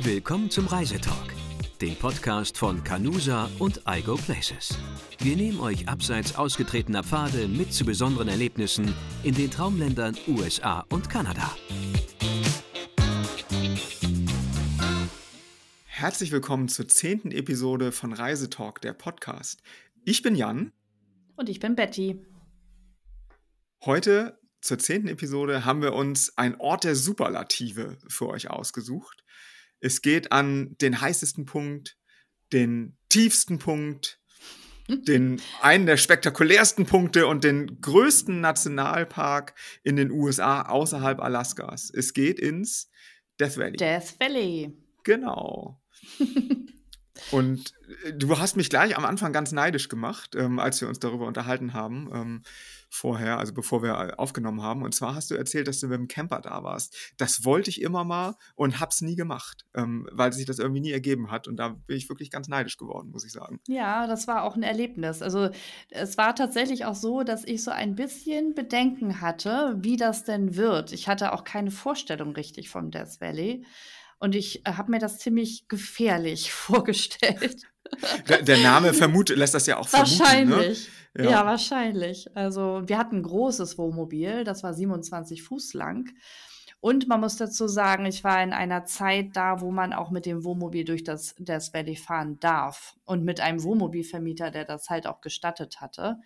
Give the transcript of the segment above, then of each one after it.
Willkommen zum Reisetalk, dem Podcast von Canusa und iGo Places. Wir nehmen euch abseits ausgetretener Pfade mit zu besonderen Erlebnissen in den Traumländern USA und Kanada. Herzlich willkommen zur zehnten Episode von Reisetalk, der Podcast. Ich bin Jan. Und ich bin Betty. Heute zur zehnten Episode haben wir uns ein Ort der Superlative für euch ausgesucht. Es geht an den heißesten Punkt, den tiefsten Punkt, den einen der spektakulärsten Punkte und den größten Nationalpark in den USA außerhalb Alaskas. Es geht ins Death Valley. Death Valley. Genau. Und äh, du hast mich gleich am Anfang ganz neidisch gemacht, ähm, als wir uns darüber unterhalten haben, ähm, vorher, also bevor wir äh, aufgenommen haben. Und zwar hast du erzählt, dass du mit dem Camper da warst. Das wollte ich immer mal und hab's nie gemacht, ähm, weil sich das irgendwie nie ergeben hat. Und da bin ich wirklich ganz neidisch geworden, muss ich sagen. Ja, das war auch ein Erlebnis. Also es war tatsächlich auch so, dass ich so ein bisschen Bedenken hatte, wie das denn wird. Ich hatte auch keine Vorstellung richtig vom Death Valley. Und ich äh, habe mir das ziemlich gefährlich vorgestellt. Der, der Name vermutet, lässt das ja auch vermuten. Wahrscheinlich. Ne? Ja. ja. wahrscheinlich. Also wir hatten ein großes Wohnmobil, das war 27 Fuß lang. Und man muss dazu sagen, ich war in einer Zeit da, wo man auch mit dem Wohnmobil durch das Death Valley fahren darf. Und mit einem Wohnmobilvermieter, der das halt auch gestattet hatte.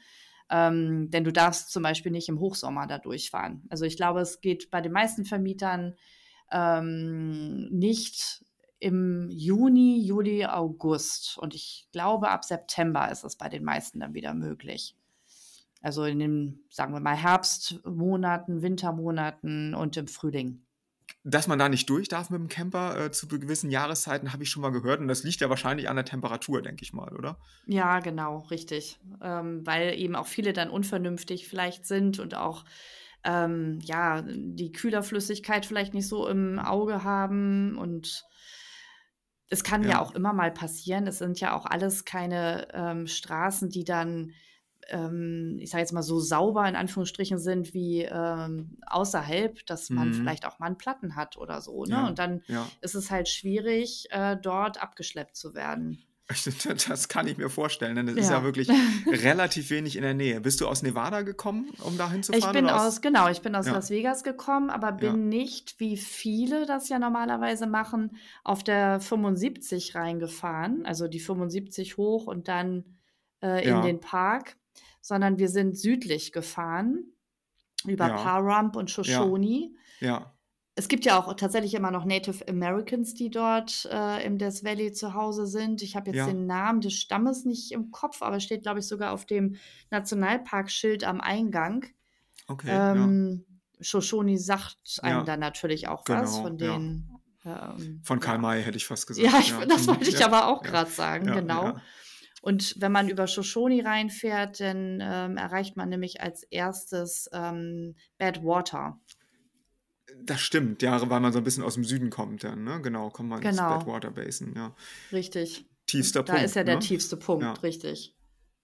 Ähm, denn du darfst zum Beispiel nicht im Hochsommer da durchfahren. Also ich glaube, es geht bei den meisten Vermietern ähm, nicht im Juni, Juli, August. Und ich glaube, ab September ist es bei den meisten dann wieder möglich. Also in den, sagen wir mal, Herbstmonaten, Wintermonaten und im Frühling. Dass man da nicht durch darf mit dem Camper äh, zu gewissen Jahreszeiten, habe ich schon mal gehört. Und das liegt ja wahrscheinlich an der Temperatur, denke ich mal, oder? Ja, genau, richtig. Ähm, weil eben auch viele dann unvernünftig vielleicht sind und auch ähm, ja, die Kühlerflüssigkeit vielleicht nicht so im Auge haben und es kann ja. ja auch immer mal passieren. Es sind ja auch alles keine ähm, Straßen, die dann, ähm, ich sage jetzt mal, so sauber in Anführungsstrichen sind wie ähm, außerhalb, dass man mhm. vielleicht auch mal einen Platten hat oder so. Ne? Ja. Und dann ja. ist es halt schwierig, äh, dort abgeschleppt zu werden. Das kann ich mir vorstellen, denn es ja. ist ja wirklich relativ wenig in der Nähe. Bist du aus Nevada gekommen, um da hinzufahren? Ich bin aus, aus, genau, ich bin aus ja. Las Vegas gekommen, aber bin ja. nicht, wie viele das ja normalerweise machen, auf der 75 reingefahren, also die 75 hoch und dann äh, in den Park, sondern wir sind südlich gefahren über Pahrump und Shoshone. Ja es gibt ja auch tatsächlich immer noch Native Americans, die dort äh, im Death Valley zu Hause sind. Ich habe jetzt ja. den Namen des Stammes nicht im Kopf, aber steht, glaube ich, sogar auf dem Nationalparkschild am Eingang. Okay. Ähm, ja. Shoshone sagt einem ja. dann natürlich auch genau, was von den. Ähm, von Karl May hätte ich fast gesagt. Ja, ich, das wollte ich aber auch gerade sagen, genau. Und wenn man über Shoshone reinfährt, dann ähm, erreicht man nämlich als erstes ähm, Badwater. Das stimmt, ja, weil man so ein bisschen aus dem Süden kommt dann, ne? Genau, kommt man genau. ins Badwater Basin, ja. Richtig. Tiefster da Punkt. Da ist ja der ne? tiefste Punkt, ja. richtig.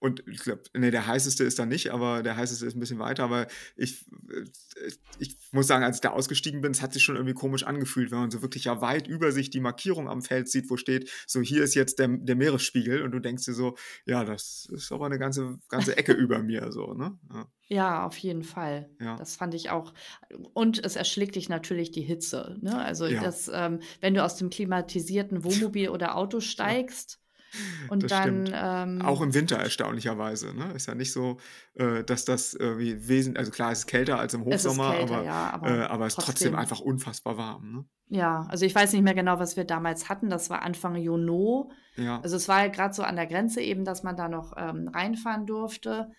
Und ich glaube, nee, der heißeste ist da nicht, aber der heißeste ist ein bisschen weiter. Aber ich, äh, ich muss sagen, als ich da ausgestiegen bin, es hat sich schon irgendwie komisch angefühlt, wenn man so wirklich ja weit über sich die Markierung am Feld sieht, wo steht, so hier ist jetzt der, der Meeresspiegel und du denkst dir so, ja, das ist aber eine ganze, ganze Ecke über mir, so, ne? Ja. Ja, auf jeden Fall. Ja. Das fand ich auch. Und es erschlägt dich natürlich die Hitze. Ne? Also, ja. das, ähm, wenn du aus dem klimatisierten Wohnmobil oder Auto steigst, und das dann. Ähm, auch im Winter erstaunlicherweise. Ne? Ist ja nicht so, äh, dass das äh, wie wesentlich, also klar, es ist kälter als im Hochsommer, kälter, aber, ja, aber, äh, aber es ist trotzdem einfach unfassbar warm. Ne? Ja, also ich weiß nicht mehr genau, was wir damals hatten. Das war Anfang Juni. Ja. Also es war ja gerade so an der Grenze eben, dass man da noch ähm, reinfahren durfte.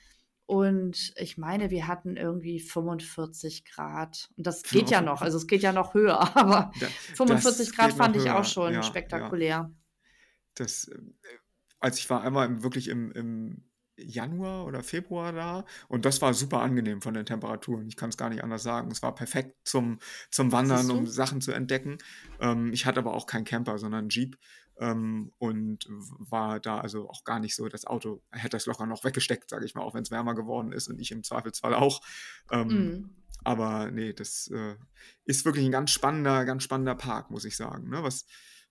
Und ich meine, wir hatten irgendwie 45 Grad. Und das geht ja noch, also es geht ja noch höher, aber da, 45 Grad fand ich auch schon ja, spektakulär. Das, äh, als ich war einmal wirklich im, im Januar oder Februar da und das war super angenehm von den Temperaturen. Ich kann es gar nicht anders sagen. Es war perfekt zum, zum Wandern, um Sachen zu entdecken. Ähm, ich hatte aber auch keinen Camper, sondern einen Jeep ähm, und war da also auch gar nicht so, das Auto hätte das locker noch weggesteckt, sage ich mal, auch wenn es wärmer geworden ist und ich im Zweifelsfall auch. Ähm, mm. Aber nee, das äh, ist wirklich ein ganz spannender, ganz spannender Park, muss ich sagen. Ne? Was,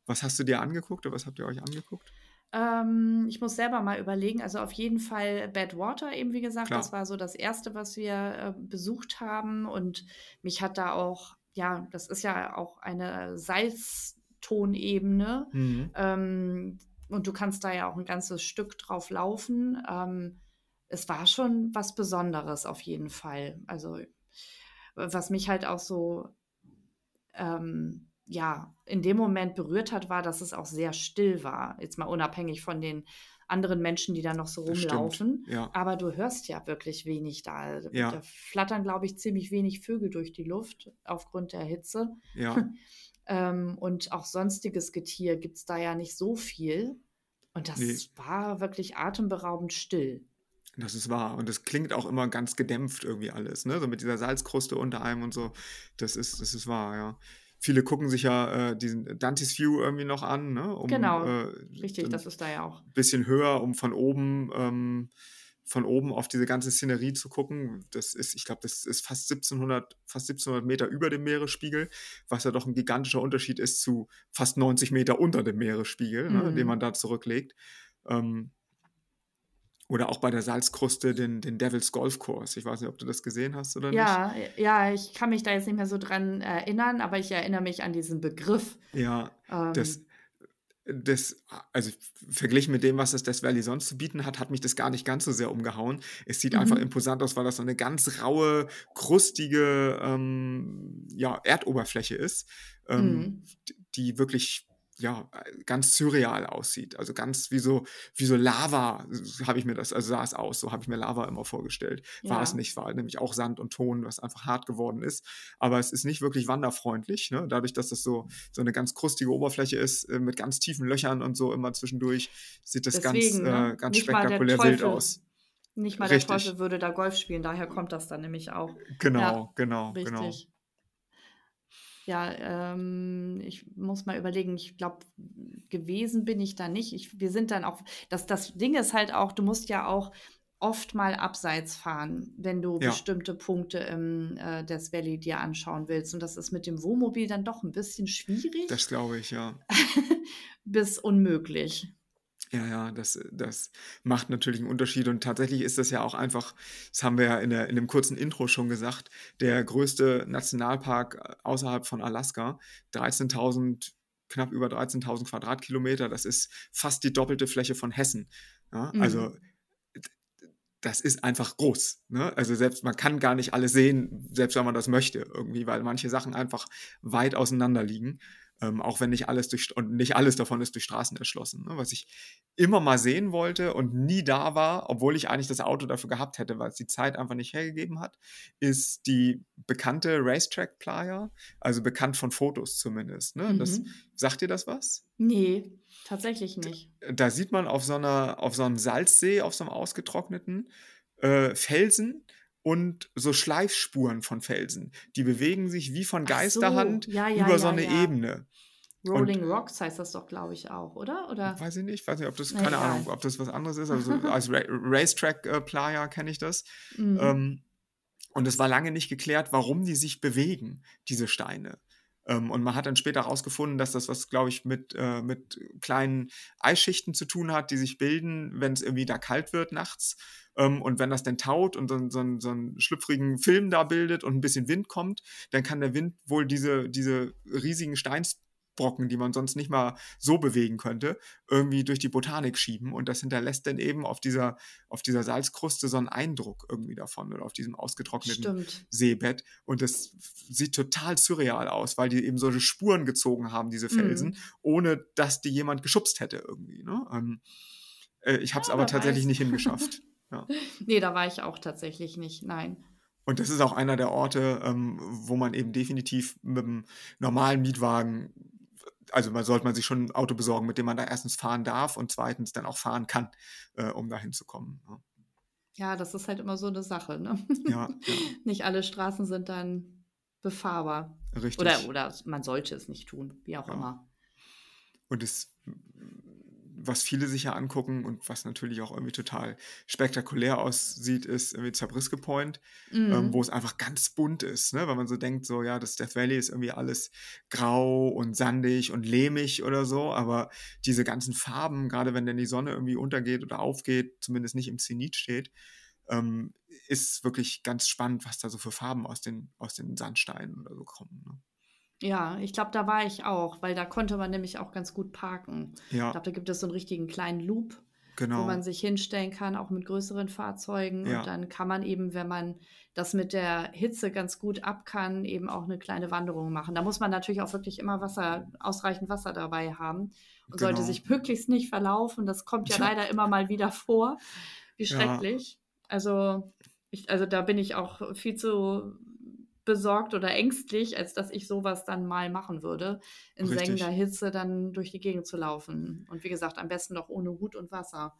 Was hast du dir angeguckt oder was habt ihr euch angeguckt? Ähm, ich muss selber mal überlegen. Also auf jeden Fall Badwater, eben wie gesagt, Klar. das war so das erste, was wir äh, besucht haben. Und mich hat da auch, ja, das ist ja auch eine Salztonebene. Mhm. Ähm, und du kannst da ja auch ein ganzes Stück drauf laufen. Ähm, es war schon was Besonderes auf jeden Fall. Also was mich halt auch so ähm, ja, in dem Moment berührt hat, war, dass es auch sehr still war. Jetzt mal unabhängig von den anderen Menschen, die da noch so rumlaufen. ja. Aber du hörst ja wirklich wenig da. Da Ja. flattern, glaube ich, ziemlich wenig Vögel durch die Luft aufgrund der Hitze. Ja, Ähm, und auch sonstiges Getier gibt es da ja nicht so viel. Und das Nee. war wirklich atemberaubend still. das ist wahr. Und das klingt auch immer ganz gedämpft irgendwie alles, ne? So mit dieser Salzkruste unter einem und so. Das ist, das ist wahr, ja. Viele gucken sich ja äh, diesen Dante's View irgendwie noch an, ne? Um, Genau, äh, Richtig, das ist da ja auch. bisschen höher, um von oben, ähm, von oben auf diese ganze Szenerie zu gucken. Das ist, ich glaube, das ist fast 1700, fast 1700 Meter über dem Meeresspiegel, was ja doch ein gigantischer Unterschied ist zu fast 90 Meter unter dem Meeresspiegel, ne, den Mhm. man da zurücklegt. Ähm, oder auch bei der Salzkruste den, den Devil's Golf Course. Ich weiß nicht, ob du das gesehen hast oder nicht. Ja, ja, ich kann mich da jetzt nicht mehr so dran erinnern, aber ich erinnere mich an diesen Begriff. Ja, das, Ähm, das, also verglichen mit dem, was das Death Valley sonst zu bieten hat, hat mich das gar nicht ganz so sehr umgehauen. Es sieht einfach mhm. imposant aus, weil das so eine ganz raue, krustige ähm, ja, Erdoberfläche ist, ähm, Mhm. die wirklich ja, ganz surreal aussieht. Also ganz wie so, wie so Lava habe ich mir das, also sah es aus, so habe ich mir Lava immer vorgestellt. War es Ja. nicht, war nämlich auch Sand und Ton, was einfach hart geworden ist. Aber es ist nicht wirklich wanderfreundlich, ne? dadurch, dass das so, so eine ganz krustige Oberfläche ist, äh, mit ganz tiefen Löchern und so immer zwischendurch, sieht das ganz, Deswegen, ne? äh, ganz Nicht der spektakulär wild aus. nicht mal der Richtig. Teufel würde da Golf spielen, daher kommt das dann nämlich auch. Ja, Genau, genau, genau. Ja, ähm, ich muss mal überlegen, ich glaube, gewesen bin ich da nicht. Ich, wir sind dann auch, das, das Ding ist halt auch, du musst ja auch oft mal abseits fahren, wenn du Ja, bestimmte Punkte im äh, Death Valley dir anschauen willst. Und das ist mit dem Wohnmobil dann doch ein bisschen das schwierig glaube ich, ja. bis unmöglich. Ja, ja, das, das macht natürlich einen Unterschied. Und tatsächlich ist das ja auch einfach, das haben wir ja in, der, in dem kurzen Intro schon gesagt, der größte Nationalpark äh, außerhalb von Alaska. 13.000, knapp über 13.000 Quadratkilometer. Das ist fast die doppelte Fläche von Hessen. Ja, also Mhm. das ist einfach groß. Ne? Also selbst man kann gar nicht alles sehen, selbst wenn man das möchte irgendwie, weil manche Sachen einfach weit auseinander liegen. Ähm, auch wenn nicht alles durch und nicht alles davon ist durch Straßen erschlossen. Ne? Was ich immer mal sehen wollte und nie da war, obwohl ich eigentlich das Auto dafür gehabt hätte, weil es die Zeit einfach nicht hergegeben hat, ist die bekannte Racetrack Playa, also bekannt von Fotos zumindest. Ne? Das, Mhm. sagt dir das was? Nee, tatsächlich nicht. da sieht man auf so einer, auf so einem Salzsee, auf so einem ausgetrockneten äh, Felsen und so Schleifspuren von Felsen. Die bewegen sich wie von Ach so, Geisterhand ja, ja, über ja, so eine. Ebene. Und Rolling Rocks heißt das doch, glaube ich, auch, oder? Oder? weiß ich nicht, weiß nicht, ob das, keine. Ahnung, ob das was anderes ist. Also als Ra Racetrack äh, kenne ich das. Mhm. Ähm, und es war lange nicht geklärt, warum die sich bewegen, diese Steine. Ähm, und man hat dann später herausgefunden, dass das was, glaube ich, mit, äh, mit kleinen Eisschichten zu tun hat, die sich bilden, wenn es irgendwie da kalt wird nachts. Ähm, und wenn das dann taut und so, so, so einen schlüpfrigen Film da bildet und ein bisschen Wind kommt, dann kann der Wind wohl diese, diese riesigen Steinsbrocken, die man sonst nicht mal so bewegen könnte, irgendwie durch die Botanik schieben. Und das hinterlässt dann eben auf dieser, auf dieser Salzkruste so einen Eindruck irgendwie davon oder auf diesem ausgetrockneten Stimmt. Seebett. Und das sieht total surreal aus, weil die eben solche Spuren gezogen haben, diese Felsen, Mhm. ohne dass die jemand geschubst hätte irgendwie. Ne? Ähm, äh, ich habe es Ja, aber tatsächlich nicht hingeschafft. Ja. Nee, da war ich auch tatsächlich nicht. Nein. Und das ist auch einer der Orte, ähm, wo man eben definitiv mit einem normalen Mietwagen, also man sollte man sich schon ein Auto besorgen, mit dem man da erstens fahren darf und zweitens dann auch fahren kann, äh, um da hinzukommen. Ja, Ja, das ist halt immer so eine Sache, ne? ja, ja Nicht alle Straßen sind dann befahrbar. richtig. Oder, oder man sollte es nicht tun, wie auch immer. Und es was viele sich ja angucken und was natürlich auch irgendwie total spektakulär aussieht, ist irgendwie Zabriskie Point, ähm, Mhm. wo es einfach ganz bunt ist, ne? Weil man so denkt, so ja, das Death Valley ist irgendwie alles grau und sandig und lehmig oder so, aber diese ganzen Farben, gerade wenn dann die Sonne irgendwie untergeht oder aufgeht, zumindest nicht im Zenit steht, ähm, ist wirklich ganz spannend, was da so für Farben aus den, aus den Sandsteinen oder so kommen. Ne? Ja, ich glaube, da war ich auch, weil da konnte man nämlich auch ganz gut parken. Ich Ja, glaube, da gibt es so einen richtigen kleinen Loop, wo man genau. sich hinstellen kann, auch mit größeren Fahrzeugen. Und Ja, dann kann man eben, wenn man das mit der Hitze ganz gut ab kann, eben auch eine kleine Wanderung machen. Da muss man natürlich auch wirklich immer Wasser, ausreichend Wasser dabei haben und sollte genau. sich möglichst nicht verlaufen. Das kommt ja Ja, leider immer mal wieder vor. Wie ja, schrecklich. Also, ich, also da bin ich auch viel zu besorgt oder ängstlich, als dass ich sowas dann mal machen würde, in sengender richtig. Hitze dann durch die Gegend zu laufen. Und wie gesagt, am besten noch ohne Hut und Wasser.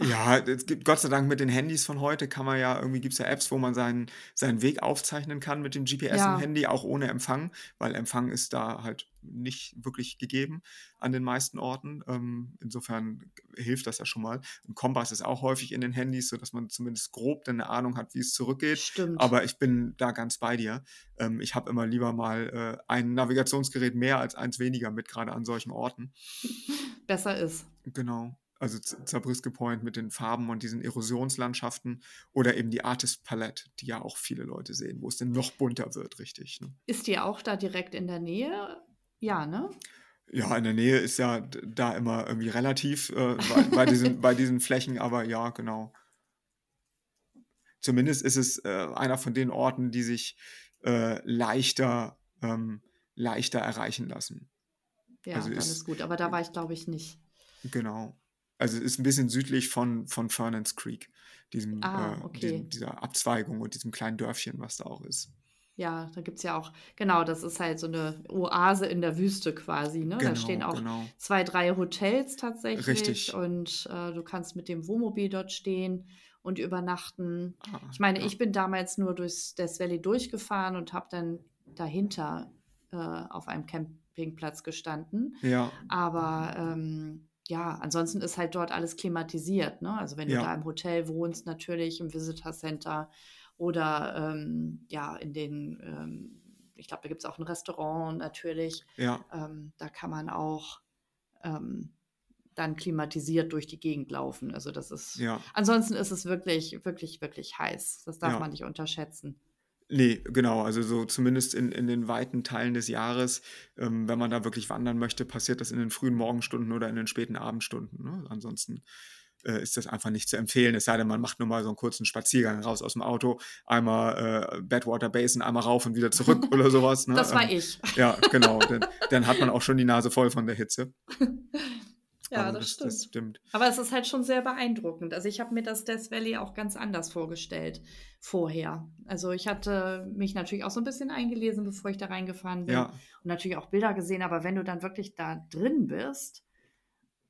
Ja, es gibt Gott sei Dank mit den Handys von heute kann man ja irgendwie gibt es ja Apps, wo man seinen, seinen Weg aufzeichnen kann mit dem GPS im Ja, Handy, auch ohne Empfang, weil Empfang ist da halt nicht wirklich gegeben an den meisten Orten. Ähm, insofern hilft das ja schon mal. Ein Kompass ist auch häufig in den Handys, sodass man zumindest grob eine Ahnung hat, wie es zurückgeht. stimmt. Aber ich bin da ganz bei dir. Ähm, ich habe immer lieber mal äh, ein Navigationsgerät mehr als eins weniger mit, gerade an solchen Orten. Besser ist. Genau. Also Zabriskie Point mit den Farben und diesen Erosionslandschaften oder eben die Artist Palette, die ja auch viele Leute sehen, wo es dann noch bunter wird, richtig. Ne? Ist die auch da direkt in der Nähe? Ja, ne? Ja, in der Nähe ist ja da immer irgendwie relativ äh, bei, bei, diesen, bei diesen Flächen, aber ja, genau. Zumindest ist es äh, einer von den Orten, die sich äh, leichter, ähm, leichter erreichen lassen. Ja, Also ist ist, gut. Aber da war ich, glaube ich, nicht. genau. Also ist ein bisschen südlich von, von Fernands Creek, diesem, Ah, äh, okay. diesem, dieser Abzweigung und diesem kleinen Dörfchen, was da auch ist. Ja, da gibt es ja auch, genau, das ist halt so eine Oase in der Wüste quasi, ne? Da stehen Genau, auch genau. zwei, drei Hotels tatsächlich Richtig. und äh, du kannst mit dem Wohnmobil dort stehen und übernachten. Ah, Ich meine, ja. ich bin damals nur durchs Death Valley durchgefahren und habe dann dahinter äh, auf einem Campingplatz gestanden. Ja, Aber ähm, ja, ansonsten ist halt dort alles klimatisiert. Ne? Also wenn du da ja, im Hotel wohnst, natürlich im Visitor Center oder ähm, ja, in den, ähm, ich glaube, da gibt es auch ein Restaurant natürlich. ja, Ähm, da kann man auch ähm, dann klimatisiert durch die Gegend laufen. Also das ist, ja, ansonsten ist es wirklich, wirklich, wirklich heiß. Das darf man ja. nicht unterschätzen. Nee, genau, also so zumindest in, in den weiten Teilen des Jahres, ähm, wenn man da wirklich wandern möchte, passiert das in den frühen Morgenstunden oder in den späten Abendstunden. Ne? Ansonsten äh, ist das einfach nicht zu empfehlen, es sei denn, man macht nur mal so einen kurzen Spaziergang raus aus dem Auto, einmal äh, Badwater Basin, einmal rauf und wieder zurück oder sowas. Ne? Das war Ähm, ich. ja, genau, dann, dann hat man auch schon die Nase voll von der Hitze. Ja, Also das das, das stimmt. stimmt. Aber es ist halt schon sehr beeindruckend. Also ich habe mir das Death Valley auch ganz anders vorgestellt vorher. Also ich hatte mich natürlich auch so ein bisschen eingelesen, bevor ich da reingefahren bin Ja, und natürlich auch Bilder gesehen. Aber wenn du dann wirklich da drin bist,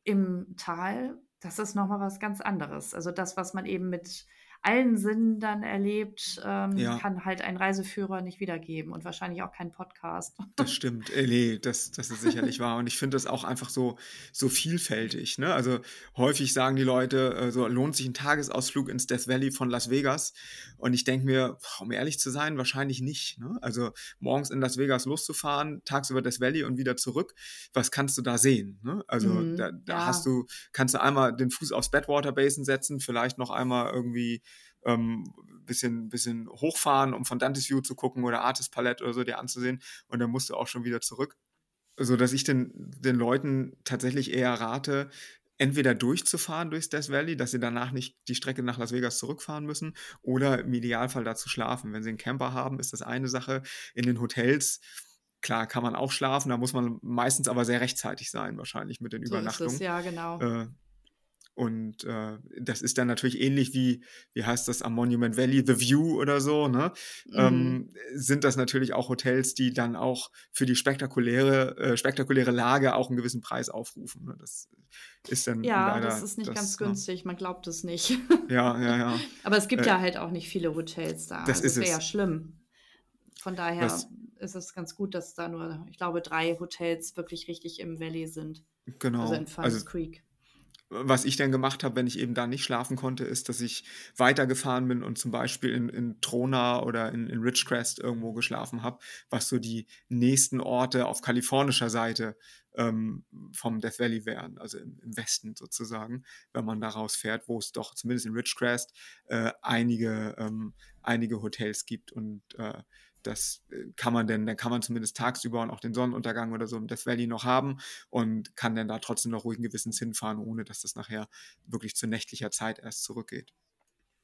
im Tal, das ist nochmal was ganz anderes. Also das, was man eben mit allen Sinnen dann erlebt, ähm, ja. kann halt ein Reiseführer nicht wiedergeben und wahrscheinlich auch kein Podcast. Das stimmt. Äh, nee, das, das ist sicherlich wahr. Und ich finde das auch einfach so, so vielfältig. Ne? Also häufig sagen die Leute, äh, so lohnt sich ein Tagesausflug ins Death Valley von Las Vegas. Und ich denke mir, um ehrlich zu sein, wahrscheinlich nicht. Ne? Also morgens in Las Vegas loszufahren, tagsüber Death Valley und wieder zurück, was kannst du da sehen? Ne? Also Mhm, da, da hast ja, du, kannst du einmal den Fuß aufs Badwater Basin setzen, vielleicht noch einmal irgendwie ähm, bisschen, bisschen hochfahren, um von Dante's View zu gucken oder Artist Palette oder so dir anzusehen und dann musst du auch schon wieder zurück. So dass ich den, den Leuten tatsächlich eher rate, entweder durchzufahren durchs Death Valley, dass sie danach nicht die Strecke nach Las Vegas zurückfahren müssen oder im Idealfall da zu schlafen. Wenn sie einen Camper haben, ist das eine Sache. In den Hotels, klar, kann man auch schlafen, da muss man meistens aber sehr rechtzeitig sein, wahrscheinlich mit den so ist es, Übernachtungen. ja, genau. Äh, und äh, das ist dann natürlich ähnlich wie, wie heißt das am Monument Valley, The View oder so, ne? Mhm. Ähm, sind das natürlich auch Hotels, die dann auch für die spektakuläre, äh, spektakuläre Lage auch einen gewissen Preis aufrufen. Ne? Das ist dann Ja, leider das ist nicht ganz das, ne? günstig, man glaubt es nicht. Ja, ja, ja. Aber es gibt Äh, ja halt auch nicht viele Hotels da. das Also ist wäre ja schlimm. Von daher Das, ist es ganz gut, dass da nur, ich glaube, drei Hotels wirklich richtig im Valley sind. Also genau. in Also Furnace Creek. Was ich dann gemacht habe, wenn ich eben da nicht schlafen konnte, ist, dass ich weitergefahren bin und zum Beispiel in, in Trona oder in, in Ridgecrest irgendwo geschlafen habe, was so die nächsten Orte auf kalifornischer Seite ähm, vom Death Valley wären, also im, im, Westen sozusagen, wenn man da rausfährt, wo es doch zumindest in Ridgecrest äh, einige, ähm, einige Hotels gibt und äh, das äh, kann man denn, dann kann man zumindest tagsüber und auch den Sonnenuntergang oder so im Death Valley noch haben und kann dann da trotzdem noch ruhigen Gewissens hinfahren, ohne dass das nachher wirklich zu nächtlicher Zeit erst zurückgeht.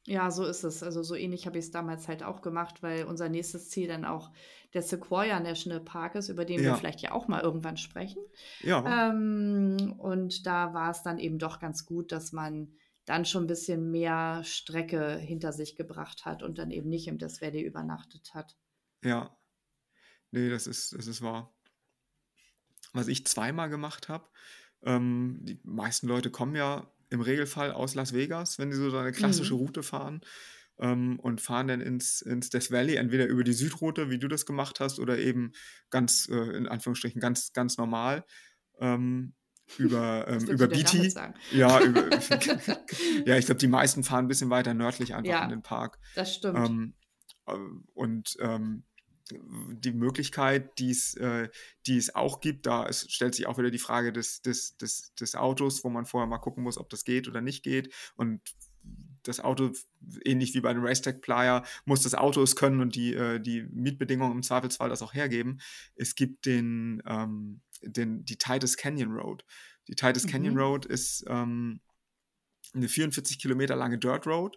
Ja, so ist es. Also so ähnlich habe ich es damals halt auch gemacht, weil unser nächstes Ziel dann auch der Sequoia National Park ist, über den wir vielleicht ja auch mal irgendwann sprechen. Ja. Ähm, und da war es dann eben doch ganz gut, dass man dann schon ein bisschen mehr Strecke hinter sich gebracht hat und dann eben nicht im Death Valley übernachtet hat. Ja. Ne, das ist das ist wahr. Was ich zweimal gemacht habe, ähm, die meisten Leute kommen ja im Regelfall aus Las Vegas, wenn sie so eine klassische Mhm. Route fahren, ähm, und fahren dann ins ins Death Valley, entweder über die Südroute, wie du das gemacht hast, oder eben ganz, äh, in Anführungsstrichen ganz ganz normal, ähm, über, ähm, über BT. Ja, über, ja, ich glaube, die meisten fahren ein bisschen weiter nördlich einfach in den Park. das stimmt. Ähm, äh, und ähm, die Möglichkeit, die es, äh, die es auch gibt, da ist, stellt sich auch wieder die Frage des, des, des, des Autos, wo man vorher mal gucken muss, ob das geht oder nicht geht. Und das Auto, ähnlich wie bei einem Racetech Plier, muss das Auto es können und die, äh, die Mietbedingungen im Zweifelsfall das auch hergeben. Es gibt den, ähm, den, die Titus Canyon Road. Die Titus mhm. Canyon Road ist ähm, eine 44 Kilometer lange Dirt Road,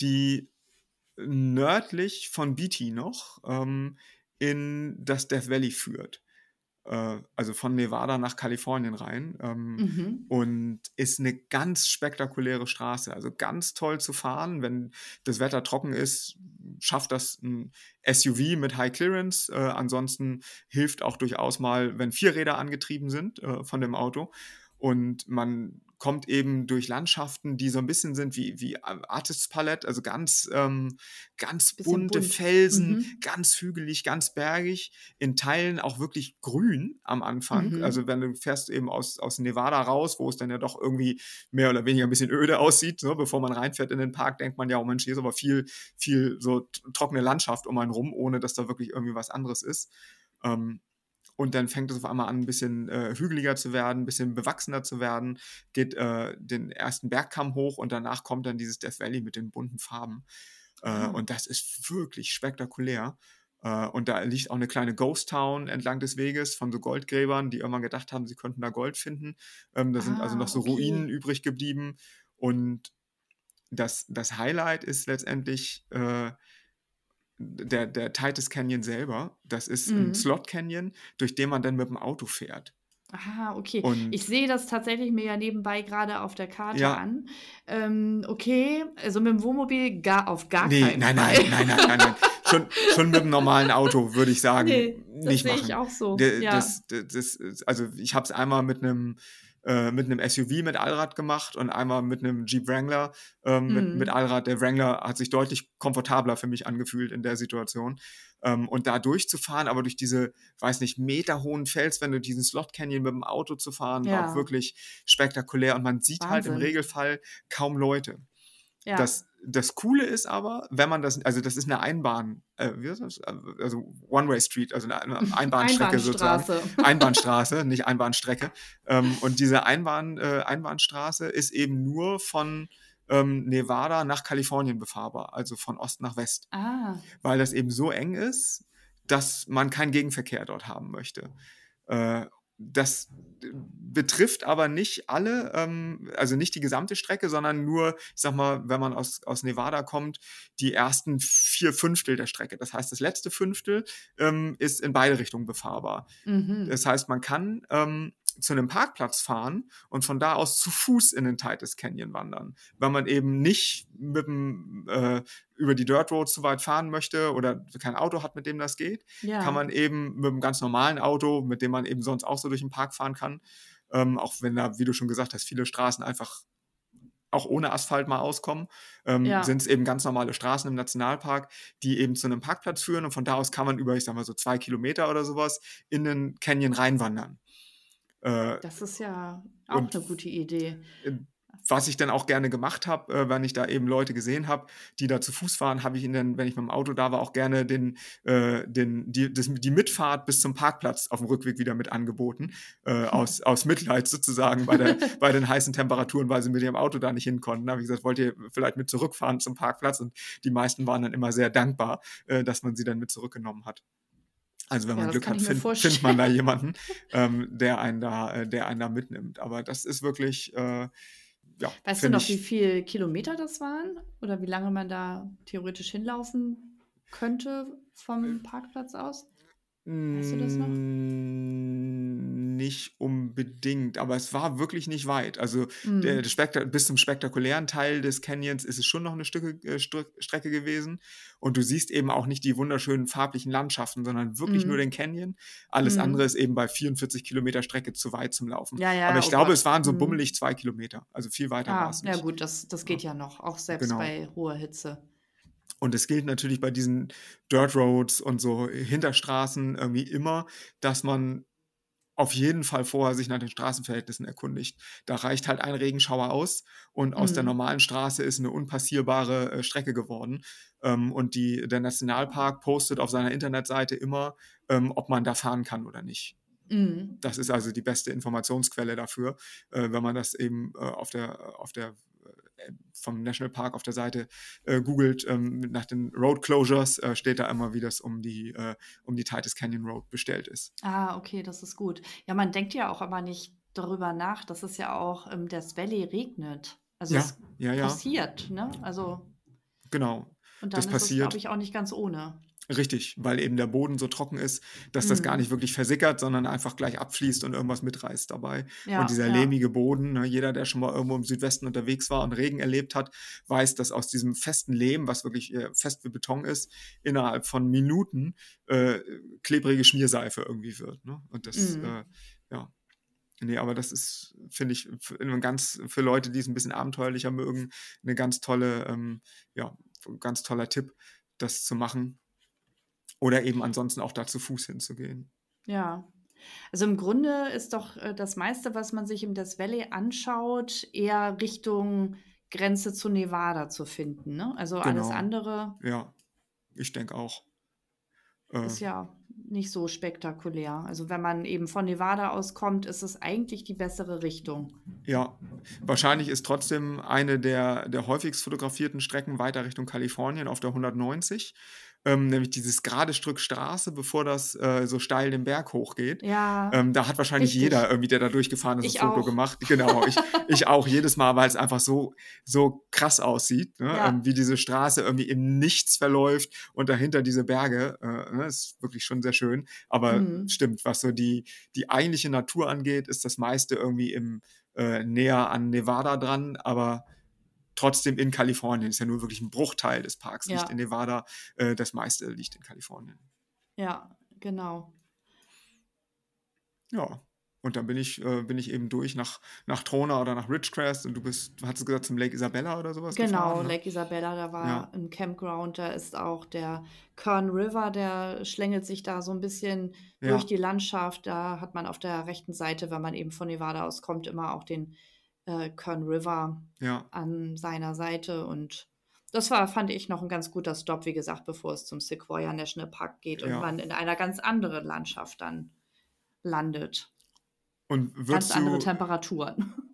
die nördlich von Beatty noch ähm, in das Death Valley führt. Äh, also von Nevada nach Kalifornien rein. Ähm, mhm. Und ist eine ganz spektakuläre Straße. Also ganz toll zu fahren. Wenn das Wetter trocken ist, schafft das ein SUV mit High Clearance. Äh, ansonsten hilft auch durchaus mal, wenn vier Räder angetrieben sind äh, von dem Auto. Und man kommt eben durch Landschaften, die so ein bisschen sind wie, wie Artists Palette, also ganz, ähm, ganz bunte bunt. Felsen, mhm. ganz hügelig, ganz bergig, in Teilen auch wirklich grün am Anfang. Mhm. Also wenn du fährst eben aus, aus Nevada raus, wo es dann ja doch irgendwie mehr oder weniger ein bisschen öde aussieht, so, bevor man reinfährt in den Park, denkt man ja, oh Mensch, hier ist aber viel, viel so trockene Landschaft um einen rum, ohne dass da wirklich irgendwie was anderes ist. Ähm, und dann fängt es auf einmal an, ein bisschen äh, hügeliger zu werden, ein bisschen bewachsener zu werden, geht äh, den ersten Bergkamm hoch und danach kommt dann dieses Death Valley mit den bunten Farben. Äh, mhm. Und das ist wirklich spektakulär. Äh, und da liegt auch eine kleine Ghost Town entlang des Weges von so Goldgräbern, die irgendwann gedacht haben, sie könnten da Gold finden. Ähm, da ah, sind also noch so okay. Ruinen übrig geblieben. Und das, das Highlight ist letztendlich äh, der, der Titus Canyon selber, das ist mhm. ein Slot Canyon, durch den man dann mit dem Auto fährt. Ah, okay. Und ich sehe das tatsächlich mir ja nebenbei gerade auf der Karte ja. an. Ähm, okay, also mit dem Wohnmobil gar, auf gar nee, keinen nein, Fall. Nein, nein, nein, nein, nein. schon, schon mit dem normalen Auto, würde ich sagen. Nee, das nicht sehe ich auch so. Das, ja. das, das, also ich habe es einmal mit einem äh, mit einem SUV mit Allrad gemacht und einmal mit einem Jeep Wrangler ähm, mhm. mit, mit Allrad. Der Wrangler hat sich deutlich komfortabler für mich angefühlt in der Situation. Ähm, und da durchzufahren, aber durch diese, weiß nicht, meterhohen Felswände, diesen Slot Canyon mit dem Auto zu fahren, ja. war wirklich spektakulär. Und man sieht Wahnsinn. halt im Regelfall kaum Leute. Ja. Das, das Coole ist aber, wenn man das, also das ist eine Einbahn, äh, wie heißt das? Also One-Way-Street, also eine, Einbahnstrecke sozusagen. Einbahnstraße, nicht Einbahnstrecke. Ähm, und diese Einbahn, äh, Einbahnstraße ist eben nur von ähm, Nevada nach Kalifornien befahrbar, also von Ost nach West. Ah. Weil das eben so eng ist, dass man keinen Gegenverkehr dort haben möchte. Äh, das betrifft aber nicht alle, ähm, also nicht die gesamte Strecke, sondern nur, ich sag mal, wenn man aus, aus Nevada kommt, die ersten vier Fünftel der Strecke. Das heißt, das letzte Fünftel ähm, ist in beide Richtungen befahrbar. Mhm. Das heißt, man kann ähm, zu einem Parkplatz fahren und von da aus zu Fuß in den Titus Canyon wandern. Wenn man eben nicht mit dem, äh, über die Dirt Road zu weit fahren möchte oder kein Auto hat, mit dem das geht, ja. kann man eben mit einem ganz normalen Auto, mit dem man eben sonst auch so durch den Park fahren kann, ähm, auch wenn da, wie du schon gesagt hast, viele Straßen einfach auch ohne Asphalt mal auskommen, ähm, ja. sind es eben ganz normale Straßen im Nationalpark, die eben zu einem Parkplatz führen und von da aus kann man über, ich sag mal so zwei Kilometer oder sowas in den Canyon reinwandern. Äh, das ist ja auch eine gute Idee. was ich dann auch gerne gemacht habe, äh, wenn ich da eben Leute gesehen habe, die da zu Fuß fahren, habe ich ihnen dann, wenn ich mit dem Auto da war, auch gerne den, äh, den, die, das, die Mitfahrt bis zum Parkplatz auf dem Rückweg wieder mit angeboten. Äh, aus, aus Mitleid sozusagen bei, der, bei den heißen Temperaturen, weil sie mit ihrem Auto da nicht hin konnten. Da habe ich gesagt, wollt ihr vielleicht mit zurückfahren zum Parkplatz? Und die meisten waren dann immer sehr dankbar, äh, dass man sie dann mit zurückgenommen hat. Also wenn man ja, Glück hat, find, findet man da jemanden, ähm, der einen da, äh, der einen da mitnimmt. Aber das ist wirklich, äh, ja. Weißt du noch, wie viele Kilometer das waren? Oder wie lange man da theoretisch hinlaufen könnte vom äh, Parkplatz aus? Weißt du das noch? Nicht unbedingt, aber es war wirklich nicht weit. Also mm. der, der bis zum spektakulären Teil des Canyons ist es schon noch eine Stücke, äh, Strecke gewesen. Und du siehst eben auch nicht die wunderschönen farblichen Landschaften, sondern wirklich mm. nur den Canyon. Alles mm. andere ist eben bei 44 Kilometer Strecke zu weit zum Laufen. Ja, ja, aber ich oh glaube, Gott. es waren so mhm. bummelig zwei Kilometer. Also viel weiter ah, war es nicht. Ja gut, das, das geht ja noch, auch selbst genau. bei hoher Hitze. Und es gilt natürlich bei diesen Dirt Roads und so Hinterstraßen irgendwie immer, dass man auf jeden Fall vorher sich nach den Straßenverhältnissen erkundigt. Da reicht halt ein Regenschauer aus und aus mhm. der normalen Straße ist eine unpassierbare äh, Strecke geworden. Ähm, und die, der Nationalpark postet auf seiner Internetseite immer, ähm, ob man da fahren kann oder nicht. Mhm. Das ist also die beste Informationsquelle dafür, äh, wenn man das eben äh, auf der, auf der vom Nationalpark auf der Seite äh, googelt ähm, nach den Road Closures, äh, steht da immer, wie das um die, äh, um die Titus Canyon Road bestellt ist. Ah, okay, das ist gut. Ja, man denkt ja auch aber nicht darüber nach, dass es ja auch im Death Valley regnet. Also ja, es ja, ja. passiert, ne? Also genau. Und dann das ist passiert. glaube ich, auch nicht ganz ohne. Richtig, weil eben der Boden so trocken ist, dass das gar mhm. nicht wirklich versickert, sondern einfach gleich abfließt und irgendwas mitreißt dabei. Ja, und dieser ja. lehmige Boden, ne, jeder, der schon mal irgendwo im Südwesten unterwegs war und Regen erlebt hat, weiß, dass aus diesem festen Lehm, was wirklich äh, fest wie Beton ist, innerhalb von Minuten äh, klebrige Schmierseife irgendwie wird. Ne? Und das, mhm. äh, ja. Nee, aber das ist, finde ich, für, ganz, für Leute, die es ein bisschen abenteuerlicher mögen, eine ganz tolle, ähm, ja, ganz toller Tipp, das zu machen oder eben ansonsten auch da zu Fuß hinzugehen. Ja. Also im Grunde ist doch äh, das meiste, was man sich im Death Valley anschaut, eher Richtung Grenze zu Nevada zu finden. Ne? Also genau. alles andere. Ja, ich denke auch. Äh, ist ja nicht so spektakulär. Also wenn man eben von Nevada aus kommt, ist es eigentlich die bessere Richtung. Ja, wahrscheinlich ist trotzdem eine der, der häufigst fotografierten Strecken weiter Richtung Kalifornien auf der 190 ähm, nämlich dieses gerade Stück Straße, bevor das äh, so steil den Berg hochgeht. Ja. Ähm, da hat wahrscheinlich richtig. jeder irgendwie, der da durchgefahren ist, ich ein Foto auch. gemacht. Genau, ich, ich auch jedes Mal, weil es einfach so, so krass aussieht, ne? ja. ähm, wie diese Straße irgendwie im Nichts verläuft und dahinter diese Berge. Äh, ne? ist wirklich schon sehr schön. Aber mhm. stimmt, was so die, die eigentliche Natur angeht, ist das meiste irgendwie im äh, näher an Nevada dran, aber trotzdem in Kalifornien. Ist ja nur wirklich ein Bruchteil des Parks, ja. liegt in Nevada. Äh, das meiste liegt in Kalifornien. Ja, genau. Ja. Und dann bin ich, äh, bin ich eben durch nach, nach Trona oder nach Ridgecrest und du bist, du hast gesagt, zum Lake Isabella oder sowas Genau, gefahren, ne? Lake Isabella, da war ja. ein Campground, da ist auch der Kern River, der schlängelt sich da so ein bisschen ja. durch die Landschaft. Da hat man auf der rechten Seite, wenn man eben von Nevada aus kommt, immer auch den äh, Kern River ja. an seiner Seite und das war, fand ich, noch ein ganz guter Stop, wie gesagt, bevor es zum Sequoia National Park geht und ja. man in einer ganz anderen Landschaft dann landet. Und ganz andere Temperaturen.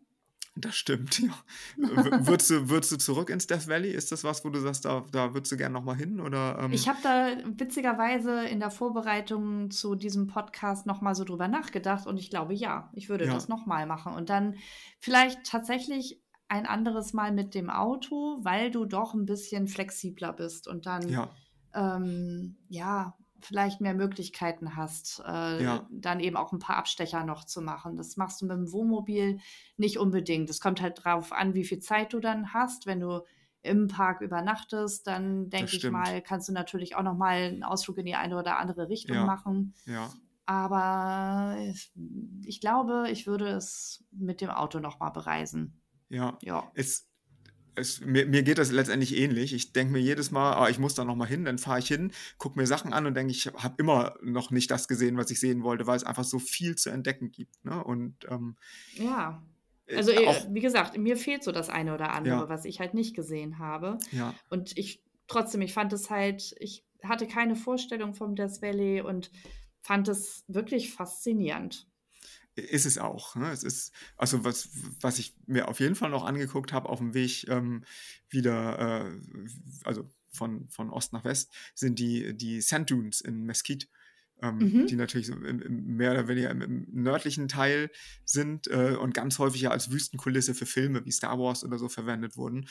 Das stimmt, ja. würdest, du, würdest du zurück ins Death Valley? Ist das was, wo du sagst, da, da würdest du gerne nochmal hin? Oder, ähm? Ich habe da witzigerweise in der Vorbereitung zu diesem Podcast nochmal so drüber nachgedacht und ich glaube, ja, ich würde ja. das nochmal machen. Und dann vielleicht tatsächlich ein anderes Mal mit dem Auto, weil du doch ein bisschen flexibler bist und dann ja, ähm, ja vielleicht mehr Möglichkeiten hast, äh, ja. dann eben auch ein paar Abstecher noch zu machen. Das machst du mit dem Wohnmobil nicht unbedingt. Es kommt halt darauf an, wie viel Zeit du dann hast. Wenn du im Park übernachtest, dann denke ich mal, kannst du natürlich auch noch mal einen Ausflug in die eine oder andere Richtung ja. machen. Ja. Aber ich glaube, ich würde es mit dem Auto noch mal bereisen. Ja. ja. Es, es, mir, mir, geht das letztendlich ähnlich. Ich denke mir jedes Mal, ah, ich muss da noch mal hin, dann fahre ich hin, gucke mir Sachen an und denke, ich habe immer noch nicht das gesehen, was ich sehen wollte, weil es einfach so viel zu entdecken gibt. Ne? Und ähm, ja. Äh, also äh, wie gesagt, mir fehlt so das eine oder andere, ja. was ich halt nicht gesehen habe. Ja. Und ich trotzdem, ich fand es halt, ich hatte keine Vorstellung vom Death Valley und fand es wirklich faszinierend. Ist es auch. Ne? Es ist, also was, was ich mir auf jeden Fall noch angeguckt habe auf dem Weg ähm, wieder, äh, also von, von Ost nach West, sind die, die Sand Dunes in Mesquite ähm, mhm. die natürlich so im, im mehr oder weniger im, im nördlichen Teil sind äh, und ganz häufig ja als Wüstenkulisse für Filme wie Star Wars oder so verwendet wurden.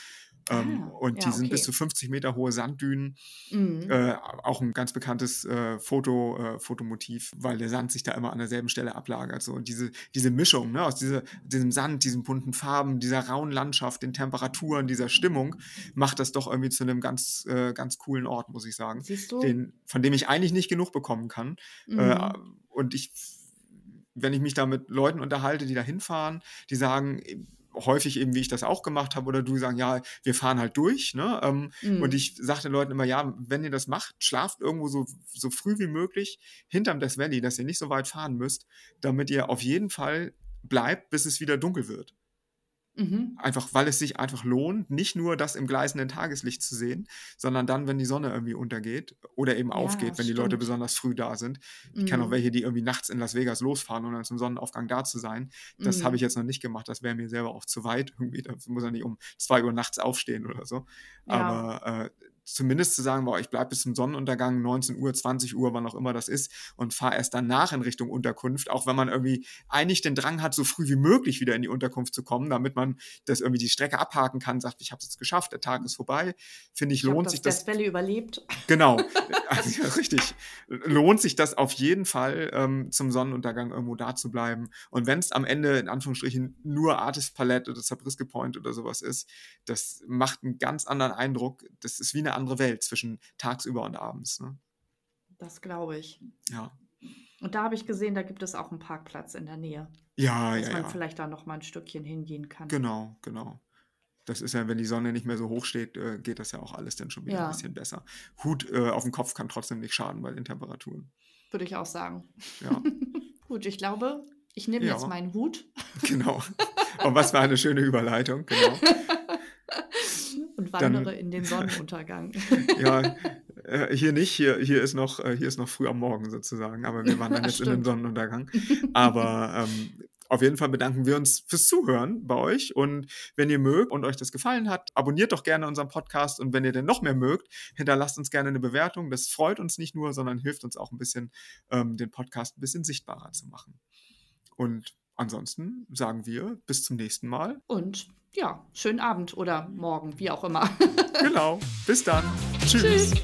Ähm, ah, und ja, die sind okay. bis zu 50 Meter hohe Sanddünen. Mhm. Äh, auch ein ganz bekanntes äh, Foto, äh, Fotomotiv, weil der Sand sich da immer an derselben Stelle ablagert. So. Und diese, diese Mischung ne, aus dieser, diesem Sand, diesen bunten Farben, dieser rauen Landschaft, den Temperaturen, dieser Stimmung, macht das doch irgendwie zu einem ganz, äh, ganz coolen Ort, muss ich sagen. Siehst du? Den, von dem ich eigentlich nicht genug bekommen kann. Äh, mhm. Äh, und ich, wenn ich mich da mit Leuten unterhalte, die da hinfahren, die sagen, häufig eben, wie ich das auch gemacht habe, oder du sagen, ja, wir fahren halt durch. Ne? Ähm, mhm. Und ich sage den Leuten immer, ja, wenn ihr das macht, schlaft irgendwo so, so früh wie möglich hinterm Death Valley, dass ihr nicht so weit fahren müsst, damit ihr auf jeden Fall bleibt, bis es wieder dunkel wird. Mhm. Einfach, weil es sich einfach lohnt, nicht nur das im gleißenden Tageslicht zu sehen, sondern dann, wenn die Sonne irgendwie untergeht oder eben ja, aufgeht, wenn stimmt. die Leute besonders früh da sind. Ich mhm. kenne auch welche, die irgendwie nachts in Las Vegas losfahren, um dann zum Sonnenaufgang da zu sein. Das mhm. habe ich jetzt noch nicht gemacht. Das wäre mir selber auch zu weit. Irgendwie, da muss er nicht um zwei Uhr nachts aufstehen oder so. Ja. Aber äh, zumindest zu sagen, boah, ich bleibe bis zum Sonnenuntergang, 19 Uhr, 20 Uhr, wann auch immer das ist, und fahre erst danach in Richtung Unterkunft, auch wenn man irgendwie eigentlich den Drang hat, so früh wie möglich wieder in die Unterkunft zu kommen, damit man das irgendwie die Strecke abhaken kann, sagt, ich habe es jetzt geschafft, der Tag ist vorbei, finde ich, ich lohnt sich das. Welle überlebt. Genau, also, richtig. Lohnt sich das auf jeden Fall, ähm, zum Sonnenuntergang irgendwo da zu bleiben. Und wenn es am Ende in Anführungsstrichen nur Artist Palette oder Zabriskie Point oder sowas ist, das macht einen ganz anderen Eindruck. Das ist wie eine andere Welt zwischen tagsüber und abends. Ne? Das glaube ich. Ja. Und da habe ich gesehen, da gibt es auch einen Parkplatz in der Nähe. Ja, dass ja. Dass man ja. vielleicht da noch mal ein Stückchen hingehen kann. Genau, genau. Das ist ja, wenn die Sonne nicht mehr so hoch steht, äh, geht das ja auch alles dann schon wieder ja. ein bisschen besser. Hut äh, auf dem Kopf kann trotzdem nicht schaden bei den Temperaturen. Würde ich auch sagen. Ja. Gut, ich glaube, ich nehme ja. jetzt meinen Hut. Genau. Und was für eine schöne Überleitung, genau. Und wandere Dann, in den Sonnenuntergang. ja, äh, hier nicht, hier, hier, ist noch, äh, hier ist noch früh am Morgen sozusagen, aber wir wandern jetzt in den Sonnenuntergang. Aber ähm, auf jeden Fall bedanken wir uns fürs Zuhören bei euch. Und wenn ihr mögt und euch das gefallen hat, abonniert doch gerne unseren Podcast. Und wenn ihr denn noch mehr mögt, hinterlasst uns gerne eine Bewertung. Das freut uns nicht nur, sondern hilft uns auch ein bisschen, ähm, den Podcast ein bisschen sichtbarer zu machen. Und ansonsten sagen wir bis zum nächsten Mal. Und ja, schönen Abend oder morgen, wie auch immer. genau. Bis dann. Tschüss. Tschüss.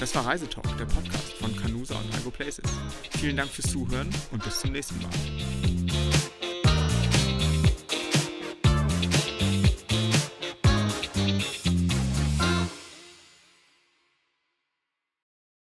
Das war Reisetalk, der Podcast von Canusa und Algo Places. Vielen Dank fürs Zuhören und bis zum nächsten Mal.